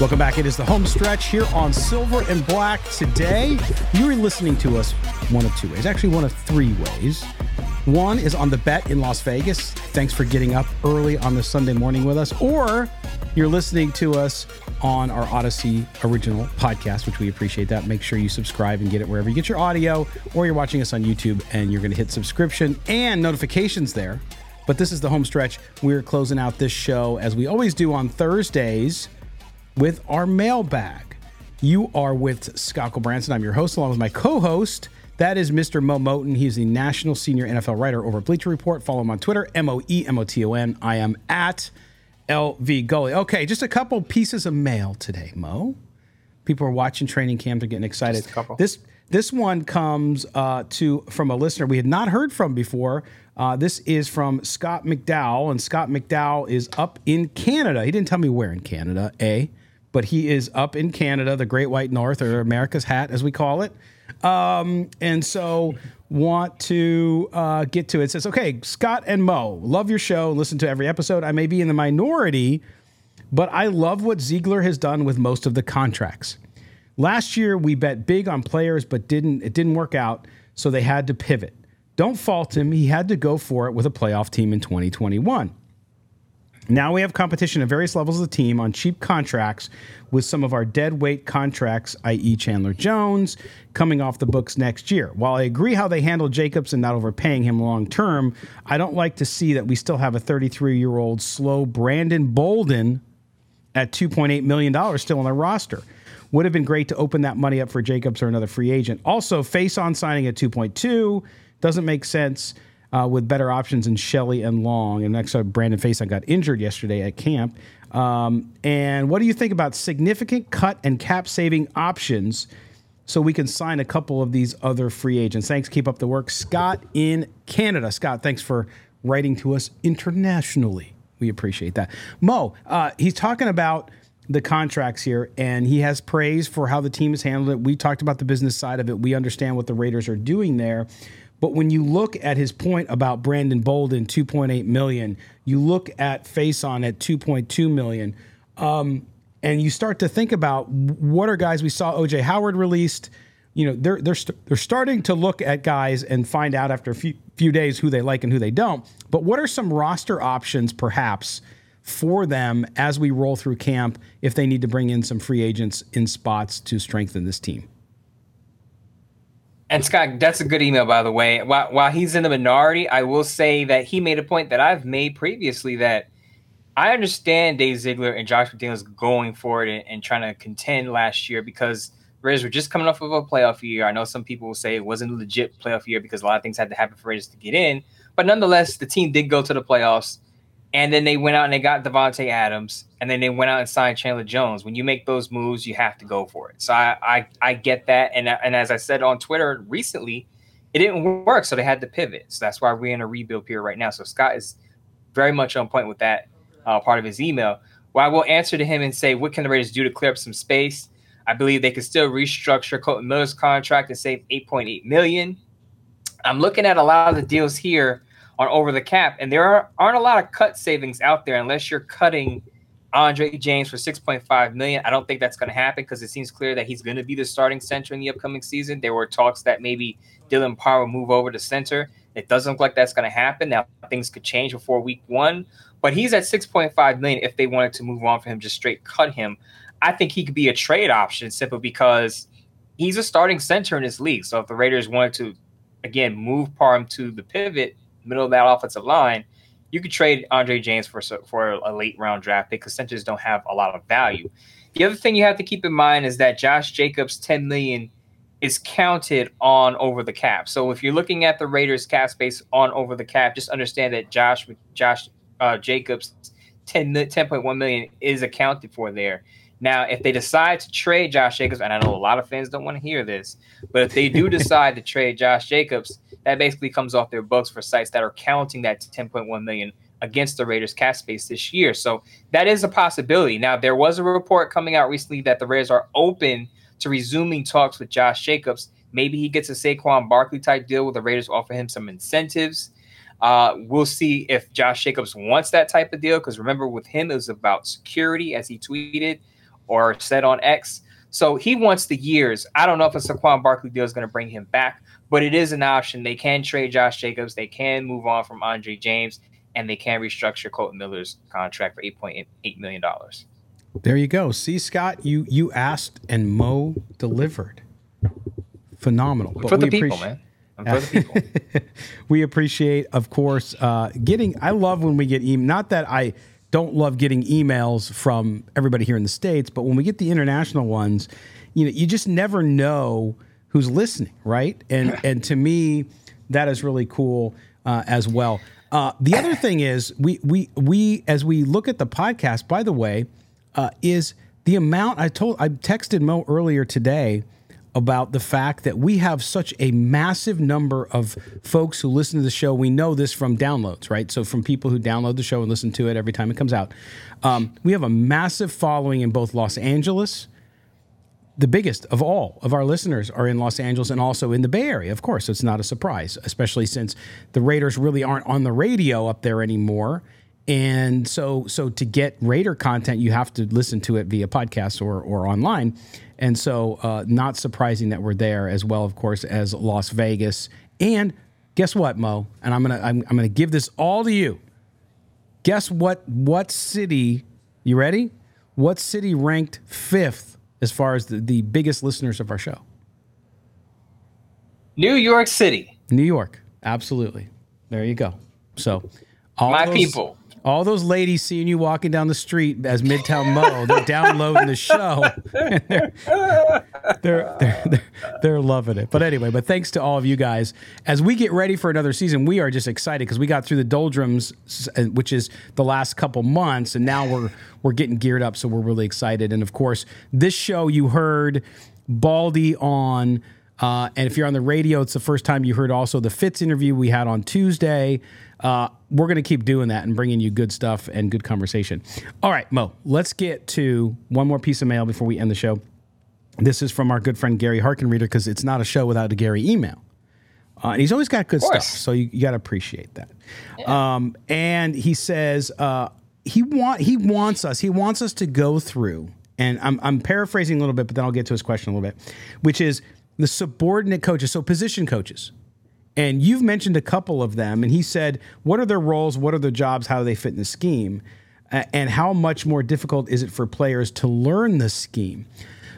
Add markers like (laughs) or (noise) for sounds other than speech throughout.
Welcome back. It is the home stretch here on Silver and Black. Today, you are listening to us one of two ways, actually, one of three ways. One is on the bet in Las Vegas. Thanks for getting up early on the Sunday morning with us. Or you're listening to us on our Audacy original podcast, which we appreciate that. Make sure you subscribe and get it wherever you get your audio, or you're watching us on YouTube and you're going to hit subscription and notifications there. But this is the home stretch. We're closing out this show as we always do on Thursdays with our mailbag. You are with Scott Gulbransen. I'm your host, along with my co host. That is Mr. Moe Moton. He's the national senior NFL writer over Bleacher Report. Follow him on Twitter, M O E M O T O N. I am at LV Gully. Okay, just a couple pieces of mail today, Mo. People are watching training camp. They're getting excited. This this one comes uh, to from a listener we had not heard from before. Uh, this is from Scott McDowell, and Scott McDowell is up in Canada. He didn't tell me where in Canada. A but he is up in Canada, the Great White North, or America's Hat, as we call it. Um, and so want to uh, get to it. it. Says, okay, Scott and Mo, love your show. Listen to every episode. I may be in the minority, but I love what Ziegler has done with most of the contracts. Last year we bet big on players, but didn't it didn't work out, so they had to pivot. Don't fault him. He had to go for it with a playoff team in 2021. Now we have competition at various levels of the team on cheap contracts with some of our dead weight contracts, i.e., Chandler Jones, coming off the books next year. While I agree how they handled Jacobs and not overpaying him long term, I don't like to see that we still have a 33 year old slow Brandon Bolden at $2.8 million still on the roster. Would have been great to open that money up for Jacobs or another free agent. Also, Facyson signing at 2.2 doesn't make sense uh, with better options in Shelley and Long. And next, uh, Brandon Facyson got injured yesterday at camp. Um, and what do you think about significant cut and cap saving options so we can sign a couple of these other free agents? Thanks. Keep up the work. Scott in Canada. Scott, thanks for writing to us internationally. We appreciate that. Mo, uh, he's talking about the contracts here, and he has praise for how the team has handled it. We talked about the business side of it. We understand what the Raiders are doing there. But when you look at his point about Brandon Bolden, 2.8 million, you look at Facyson at 2.2 million, um, and you start to think about what are guys we saw OJ Howard released. You know, they're they're they st- they're starting to look at guys and find out after a few, few days who they like and who they don't. But what are some roster options, perhaps? for them as we roll through camp if they need to bring in some free agents in spots to strengthen this team. And Scott, that's a good email, by the way. While, while he's in the minority, I will say that he made a point that I've made previously that I understand Dave Ziegler and Josh McDaniels going for it and, and trying to contend last year because Raiders were just coming off of a playoff year. I know some people will say it wasn't a legit playoff year because a lot of things had to happen for Raiders to get in, but nonetheless, the team did go to the playoffs. And then they went out and they got Davante Adams, and then they went out and signed Chandler Jones. When you make those moves, you have to go for it. So I I, I get that, and and as I said on Twitter recently, it didn't work, so they had to pivot. So that's why we're in a rebuild period right now. So Scott is very much on point with that uh, part of his email. Well, I will answer to him and say, what can the Raiders do to clear up some space? I believe they could still restructure Kolton Miller's contract and save 8.8 million. I'm looking at a lot of the deals here on over the cap, and there are, aren't a lot of cut savings out there unless you're cutting Andre James for 6.5 million. I don't think that's going to happen because it seems clear that he's going to be the starting center in the upcoming season. There were talks that maybe Dylan Parham will move over to center. It doesn't look like that's going to happen. Now things could change before week one, but he's at 6.5 million. If they wanted to move on for him, just straight cut him. I think he could be a trade option simply because he's a starting center in this league. So if the Raiders wanted to, again, move Parham to the pivot, middle of that offensive line, you could trade Andre James for for a late round draft pick because centers don't have a lot of value. The other thing you have to keep in mind is that Josh Jacobs' 10 million is counted on over the cap. So if you're looking at the Raiders cap space on over the cap, just understand that Josh Josh uh, Jacobs 10 10.1 million is accounted for there. Now, if they decide to trade Josh Jacobs, and I know a lot of fans don't want to hear this, but if they do (laughs) decide to trade Josh Jacobs, that basically comes off their books for sites that are counting that 10.1 million against the Raiders cap space this year. So that is a possibility. Now, there was a report coming out recently that the Raiders are open to resuming talks with Josh Jacobs. Maybe he gets a Saquon Barkley type deal where the Raiders offer him some incentives. Uh, we'll see if Josh Jacobs wants that type of deal because remember, with him, it was about security, as he tweeted or said on X. So he wants the years. I don't know if a Saquon Barkley deal is going to bring him back, but it is an option. They can trade Josh Jacobs. They can move on from Andre James, and they can restructure Kolton Miller's contract for $8.8 million. There you go. See, Scott, you you asked and Mo delivered. Phenomenal. But for the people, man. for the people. we appreciate, of course, uh, getting. I love when we get email. Not that I don't love getting emails from everybody here in the states, but when we get the international ones, you know, you just never know who's listening, right? And (clears throat) and to me, that is really cool uh, as well. Uh, the other thing is we we we as we look at the podcast. By the way, uh, is the amount I told I texted Mo earlier today about the fact that we have such a massive number of folks who listen to the show. We know this from downloads, right? So from people who download the show and listen to it every time it comes out. Um, we have a massive following in both Los Angeles. The biggest of all of our listeners are in Los Angeles and also in the Bay Area. Of course, So it's not a surprise, especially since the Raiders really aren't on the radio up there anymore. And so, so to get Raider content, you have to listen to it via podcast or or online. And so, uh, not surprising that we're there as well, of course, as Las Vegas. And guess what, Mo? And I'm gonna I'm, I'm gonna give this all to you. Guess what? What city? You ready? What city ranked fifth as far as the, the biggest listeners of our show? New York City. New York, absolutely. There you go. So, all my those, people all those ladies seeing you walking down the street as Midtown Mo, they're downloading the show. (laughs) They're, they're, they're, they're, loving it. But anyway, but thanks to all of you guys. As we get ready for another season, we are just excited because we got through the doldrums, which is the last couple months, and now we're we're getting geared up. So we're really excited. And of course, this show you heard Baldy on. Uh, and if you're on the radio, it's the first time you heard also the Fitz interview we had on Tuesday. Uh, we're going to keep doing that and bringing you good stuff and good conversation. All right, Mo, let's get to one more piece of mail before we end the show. This is from our good friend Gary Harkin Reader because it's not a show without a Gary email. Uh, and he's always got good stuff, so you, you got to appreciate that. Yeah. Um, and he says uh, he want he wants us he wants us to go through, and I'm I'm paraphrasing a little bit, but then I'll get to his question a little bit, which is the subordinate coaches, so position coaches. And you've mentioned a couple of them, and he said, What are their roles? What are their jobs? How do they fit in the scheme? and how much more difficult is it for players to learn the scheme?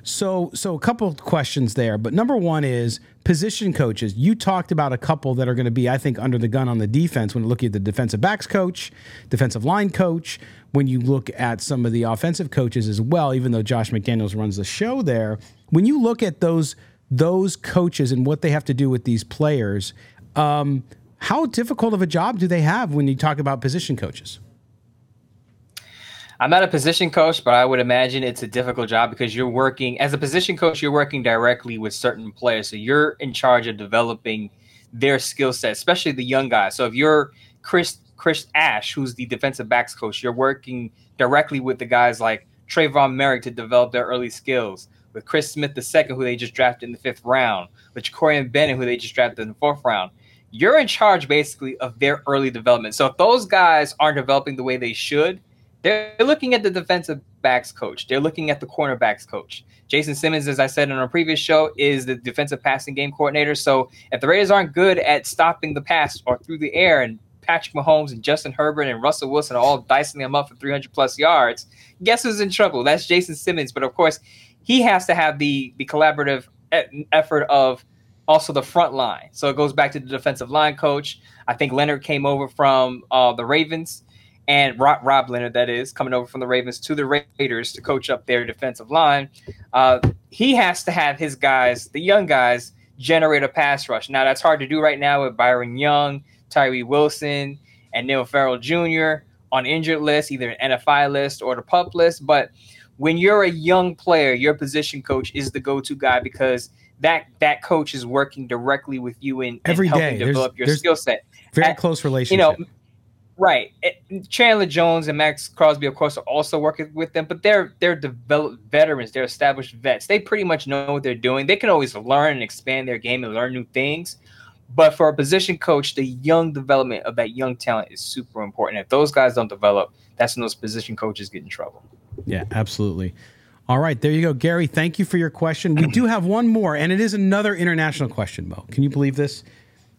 So, so a couple questions there. But number one is position coaches. You talked about a couple that are going to be, I think, under the gun on the defense when looking at the defensive backs coach, defensive line coach. When you look at some of the offensive coaches as well, even though Josh McDaniels runs the show there, when you look at those those coaches and what they have to do with these players. Um, how difficult of a job do they have when you talk about position coaches? I'm not a position coach, but I would imagine it's a difficult job because you're working as a position coach, you're working directly with certain players. So you're in charge of developing their skill set, especially the young guys. So if you're Chris Chris Ash, who's the defensive backs coach, you're working directly with the guys like Tre'von Moehrig to develop their early skills with Chris Smith II, who they just drafted in the fifth round, with Corian Bennett, who they just drafted in the fourth round. You're in charge basically of their early development. So if those guys aren't developing the way they should, they're looking at the defensive backs coach. They're looking at the cornerbacks coach. Jason Simmons, as I said in our previous show, is the defensive passing game coordinator. So if the Raiders aren't good at stopping the pass or through the air and Patrick Mahomes and Justin Herbert and Russell Wilson are all dicing them up for 300 plus yards, guess who's in trouble? That's Jason Simmons. But of course, he has to have the the collaborative effort of also the front line. So it goes back to the defensive line coach. I think Leonhard came over from uh, the Ravens and Rob, Rob, Leonhard, that is, coming over from the Ravens to the Raiders to coach up their defensive line. Uh, he has to have his guys, the young guys, generate a pass rush. Now, that's hard to do right now with Byron Young, Tyree Wilson, and Neil Farrell Jr. on injured list, either an NFI list or the pup list. But when you're a young player, your position coach is the go-to guy because that that coach is working directly with you in, Every in helping day. develop There's- your skill set. Very At- close relationship. You know, right? Eh, Chandler Jones and Maxx Crosby, of course, are also working with them, but they're they're developed veterans. They're established vets. They pretty much know what they're doing. They can always learn and expand their game and learn new things. But for a position coach, the young development of that young talent is super important. If those guys don't develop, that's when those position coaches get in trouble. Yeah, absolutely. All right, there you go, Gary. Thank you for your question. We do have one more, and it is another international question, Mo. Can you believe this?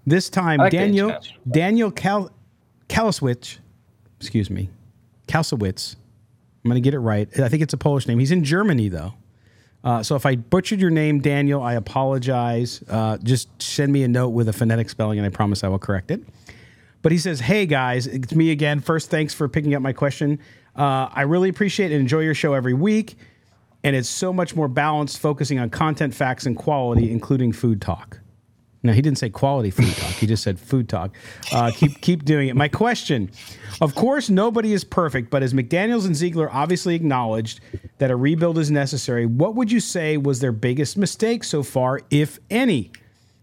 This time, like Daniel. Daniel Kal- Kalaswitz, excuse me, Kalsowitz. I'm going to get it right. I think it's a Polish name. He's in Germany, though. Uh, so if I butchered your name, Daniel, I apologize. Uh, just send me a note with a phonetic spelling, and I promise I will correct it. But he says, "Hey guys, it's me again. First, thanks for picking up my question. Uh, I really appreciate and enjoy your show every week, and it's so much more balanced, focusing on content, facts, and quality, including food talk." Now he didn't say quality food talk. He just said food talk. Uh, keep keep doing it. My question, of course, nobody is perfect, but as McDaniel's and Ziegler obviously acknowledged that a rebuild is necessary, what would you say was their biggest mistake so far, if any?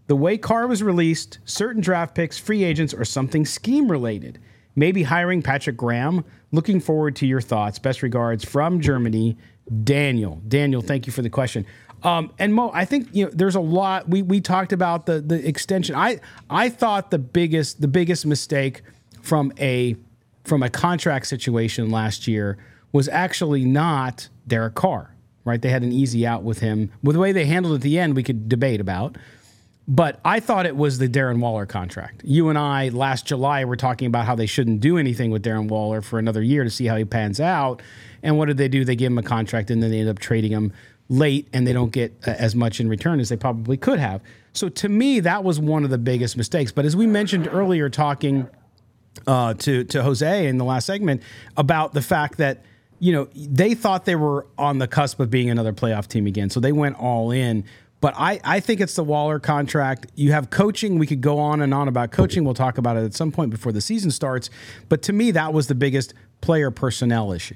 The way Carr was released, certain draft picks, free agents, or something scheme related. Maybe hiring Patrick Graham. Looking forward to your thoughts. Best regards from Germany, Daniel. Daniel, thank you for the question. Um, and Mo, I think you know there's a lot. We we talked about the the extension. I I thought the biggest the biggest mistake from a from a contract situation last year was actually not Derek Carr. Right, they had an easy out with him. With the way they handled it at the end, we could debate about. But I thought it was the Darren Waller contract. You and I last July were talking about how they shouldn't do anything with Darren Waller for another year to see how he pans out. And what did they do? They give him a contract and then they end up trading him late and they don't get uh, as much in return as they probably could have. So to me, that was one of the biggest mistakes. But as we mentioned earlier, talking uh, to to Jose in the last segment about the fact that you know they thought they were on the cusp of being another playoff team again, so they went all in. But I, I think it's the Waller contract. You have coaching. We could go on and on about coaching. We'll talk about it at some point before the season starts. But to me, that was the biggest player personnel issue.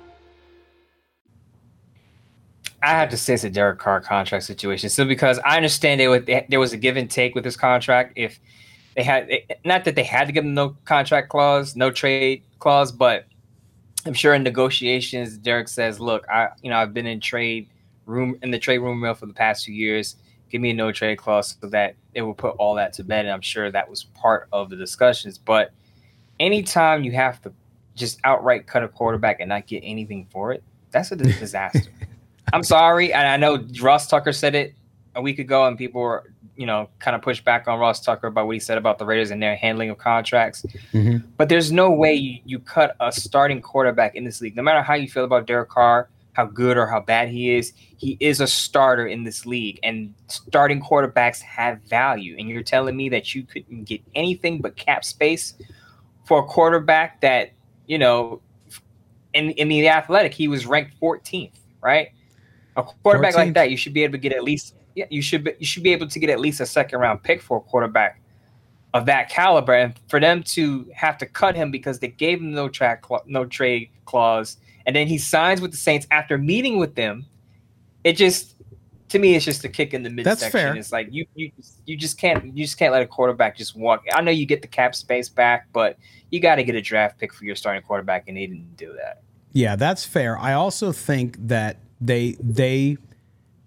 I have to say it's a Derek Carr contract situation. So because I understand would, there was a give and take with this contract. If they had, not that they had to give him no contract clause, no trade clause, but I'm sure in negotiations, Derek says, "Look, I, you know, I've been in trade room in the trade room for the past two years. Give me a no trade clause so that it will put all that to bed." And I'm sure that was part of the discussions. But anytime you have to just outright cut a quarterback and not get anything for it, that's a disaster. I'm sorry, and I know Ross Tucker said it a week ago, and people were, you know, kind of pushed back on Ross Tucker about what he said about the Raiders and their handling of contracts. Mhm. But there's no way you, you cut a starting quarterback in this league, no matter how you feel about Derek Carr, how good or how bad he is. He is a starter in this league, and starting quarterbacks have value. And you're telling me that you couldn't get anything but cap space for a quarterback that, you know, in in the athletic, he was ranked 14th, right? A quarterback 14th. like that, you should be able to get at least yeah, you should be, you should be able to get at least a second round pick for a quarterback of that caliber, and for them to have to cut him because they gave him no track cla- no trade clause, and then he signs with the Saints after meeting with them, it just to me it's just a kick in the midsection. It's like you you you just can't you just can't let a quarterback just walk. I know you get the cap space back, but you got to get a draft pick for your starting quarterback, and they didn't do that. Yeah, that's fair. I also think that they they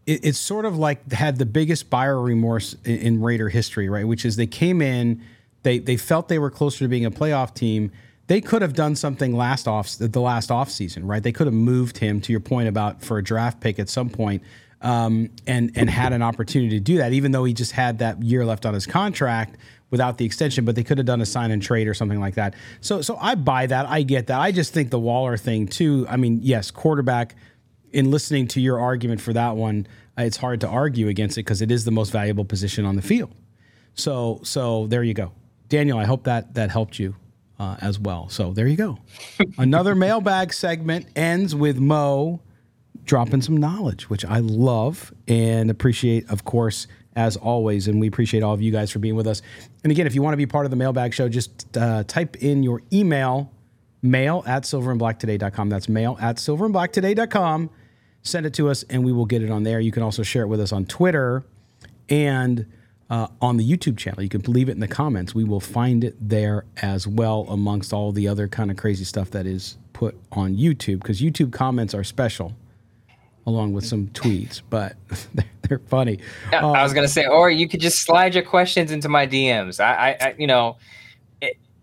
it, it's sort of like had the biggest buyer remorse in, in Raider history, right? Which is they came in, they they felt they were closer to being a playoff team. They could have done something last off the last off season, right? They could have moved him to your point about for a draft pick at some point, um, and and had an opportunity to do that, even though he just had that year left on his contract without the extension. But they could have done a sign and trade or something like that. So so I buy that. I get that. I just think the Waller thing too. I mean, yes, quarterback. In listening to your argument for that one, it's hard to argue against it because it is the most valuable position on the field. So so there you go, Daniel. I hope that that helped you uh, as well. So there you go. (laughs) Another mailbag segment ends with Mo dropping some knowledge, which I love and appreciate, of course, as always. And we appreciate all of you guys for being with us. And again, if you want to be part of the mailbag show, just uh, type in your email, mail at silverandblacktoday.com. That's mail at silverandblacktoday.com. Send it to us and we will get it on there. You can also share it with us on Twitter and uh, on the YouTube channel. You can leave it in the comments. We will find it there as well, amongst all the other kind of crazy stuff that is put on YouTube, because YouTube comments are special, along with some tweets, but (laughs) they're funny. Yeah, I was Um, gonna say, or you could just slide your questions into my DMs. I, I, I you know,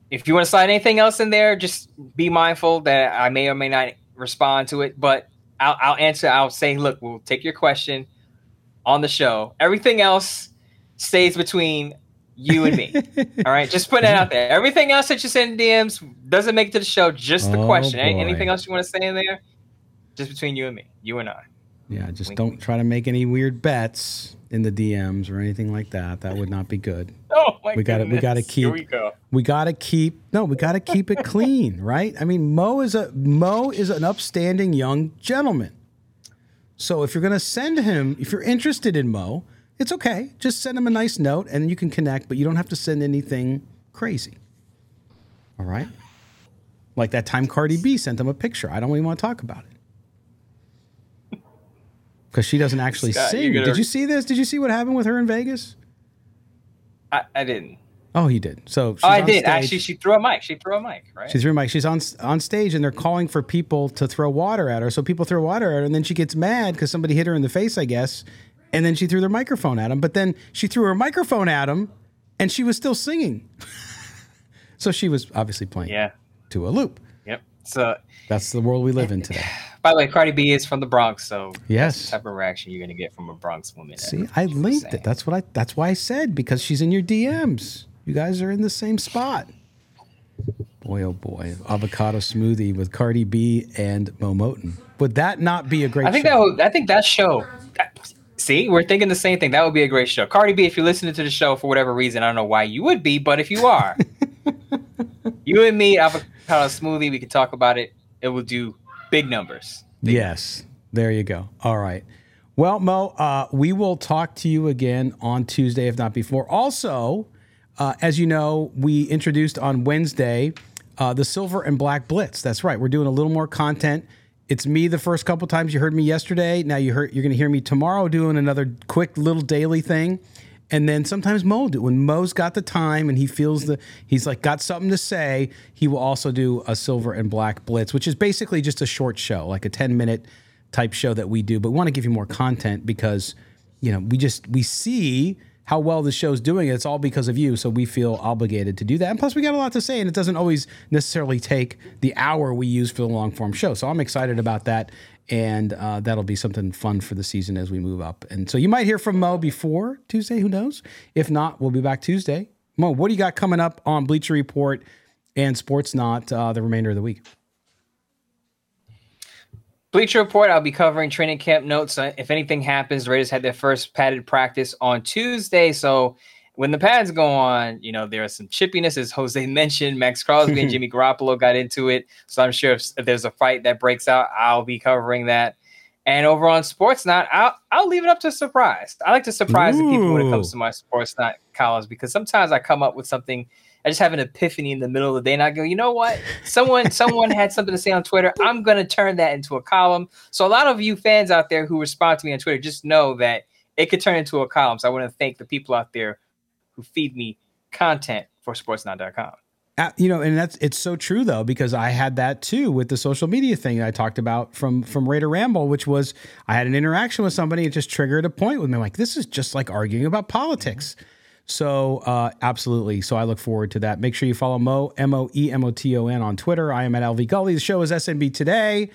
if you want to slide anything else in there, just be mindful that I may or may not respond to it. But I'll, I'll answer. I'll say, look, we'll take your question on the show. Everything else stays between you and me. (laughs) All right, just put it out there. Everything else that you send DMs doesn't make it to the show. Just the Oh, question. Boy. Anything else you want to say in there? Just between you and me, you and I. Yeah, just don't try to make any weird bets in the DMs or anything like that. That would not be good. (laughs) Oh my we got to we got to keep Here we go. we got to keep no, we got to keep it clean, (laughs) right? I mean, Mo is a Mo is an upstanding young gentleman. So if you're going to send him, if you're interested in Mo, it's okay. Just send him a nice note and you can connect, but you don't have to send anything crazy. All right? Like that time Cardi B sent him a picture. I don't even want to talk about it. Because she doesn't actually Scott, sing. Did you see this? Did you see what happened with her in Vegas? I, I didn't. Oh, he did. So she's Oh, I did. stage. Actually, she threw a mic. She threw a mic, right? She threw a mic. She's on on stage, and they're calling for people to throw water at her. So people throw water at her, and then she gets mad because somebody hit her in the face, I guess. And then she threw their microphone at him. But then she threw her microphone at him, and she was still singing. (laughs) so she was obviously playing yeah. to a loop. Yep. So, That's the world we live in today. (sighs) by the way, Cardi B is from the Bronx, so Yes. type of reaction you're gonna get from a Bronx woman. See, I linked it. That's what I. That's why I said because she's in your DMs. You guys are in the same spot. Boy, oh boy, avocado smoothie with Cardi B and Moe Moton. Would that not be a great? I think show? that would, I think that show. See, we're thinking the same thing. That would be a great show. Cardi B, if you're listening to the show for whatever reason, I don't know why you would be, but if you are, (laughs) you and me, avocado smoothie, we can talk about it. It will do big numbers. Yes, there you go. All right. Well, Mo, uh, we will talk to you again on Tuesday, if not before. Also, uh, as you know, we introduced on Wednesday uh, the Silver and Black Blitz. That's right. We're doing a little more content. It's me the first couple times you heard me yesterday. Now you heard you're going to hear me tomorrow doing another quick little daily thing. And then sometimes Mo will do when Mo's got the time and he feels the he's like got something to say, he will also do a silver and black blitz, which is basically just a short show, like a 10 minute type show that we do. But we want to give you more content because, you know, we just we see how well the show's doing. It's all because of you. So we feel obligated to do that. And plus we got a lot to say, and it doesn't always necessarily take the hour we use for the long form show. So I'm excited about that. And uh, that'll be something fun for the season as we move up. And so you might hear from Mo before Tuesday. Who knows? If not, we'll be back Tuesday. Mo, what do you got coming up on Bleacher Report and Sportsnaut uh, the remainder of the week? Bleacher Report, I'll be covering training camp notes. Uh, If anything happens, Raiders had their first padded practice on Tuesday. So when the pads go on, you know, there is some chippiness, as Jose mentioned. Maxx Crosby and (laughs) Jimmy Garoppolo got into it. So I'm sure if, if there's a fight that breaks out, I'll be covering that. And over on Sportsnaut, I'll, I'll leave it up to surprise. I like to surprise the people when it comes to my Sportsnaut columns because sometimes I come up with something I just have an epiphany in the middle of the day, and I go, you know what? Someone, (laughs) someone had something to say on Twitter. I'm gonna turn that into a column. So a lot of you fans out there who respond to me on Twitter, just know that it could turn into a column. So I want to thank the people out there who feed me content for Sportsnaut.com. Uh, you know, and that's it's so true though because I had that too with the social media thing I talked about from from Raider Ramble, which was I had an interaction with somebody, it just triggered a point with me. Like, this is just like arguing about politics. So uh, absolutely. So I look forward to that. Make sure you follow Mo M O E M O T O N on Twitter. I am at LV Gully. The show is SMB today.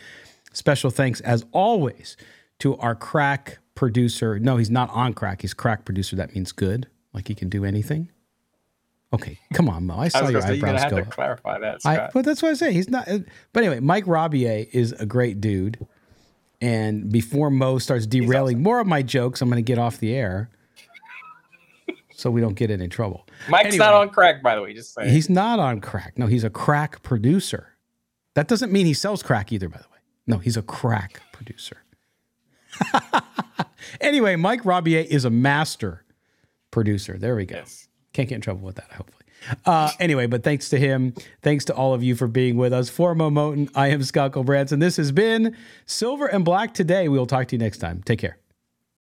Special thanks as always to our crack producer. No, he's not on crack. He's crack producer. That means good. Like he can do anything. Okay, come on, Mo. I (laughs) saw I your gonna say, eyebrows go. have to up. clarify that, I, but that's what I say. He's not. Uh, but anyway, Mike Robier is a great dude. And before Mo starts derailing more of my jokes, I'm going to get off the air so we don't get in any trouble. Mike's Anyway. not on crack, by the way. Just saying. He's not on crack. No, he's a crack producer. That doesn't mean he sells crack either, by the way. No, he's a crack producer. (laughs) anyway, Mike Robier is a master producer. There we go. Yes. Can't get in trouble with that, hopefully. Uh, anyway, but thanks to him. Thanks to all of you for being with us. For Moe Moton, I am Scott Gulbransen. This has been Silver and Black today. We will talk to you next time. Take care.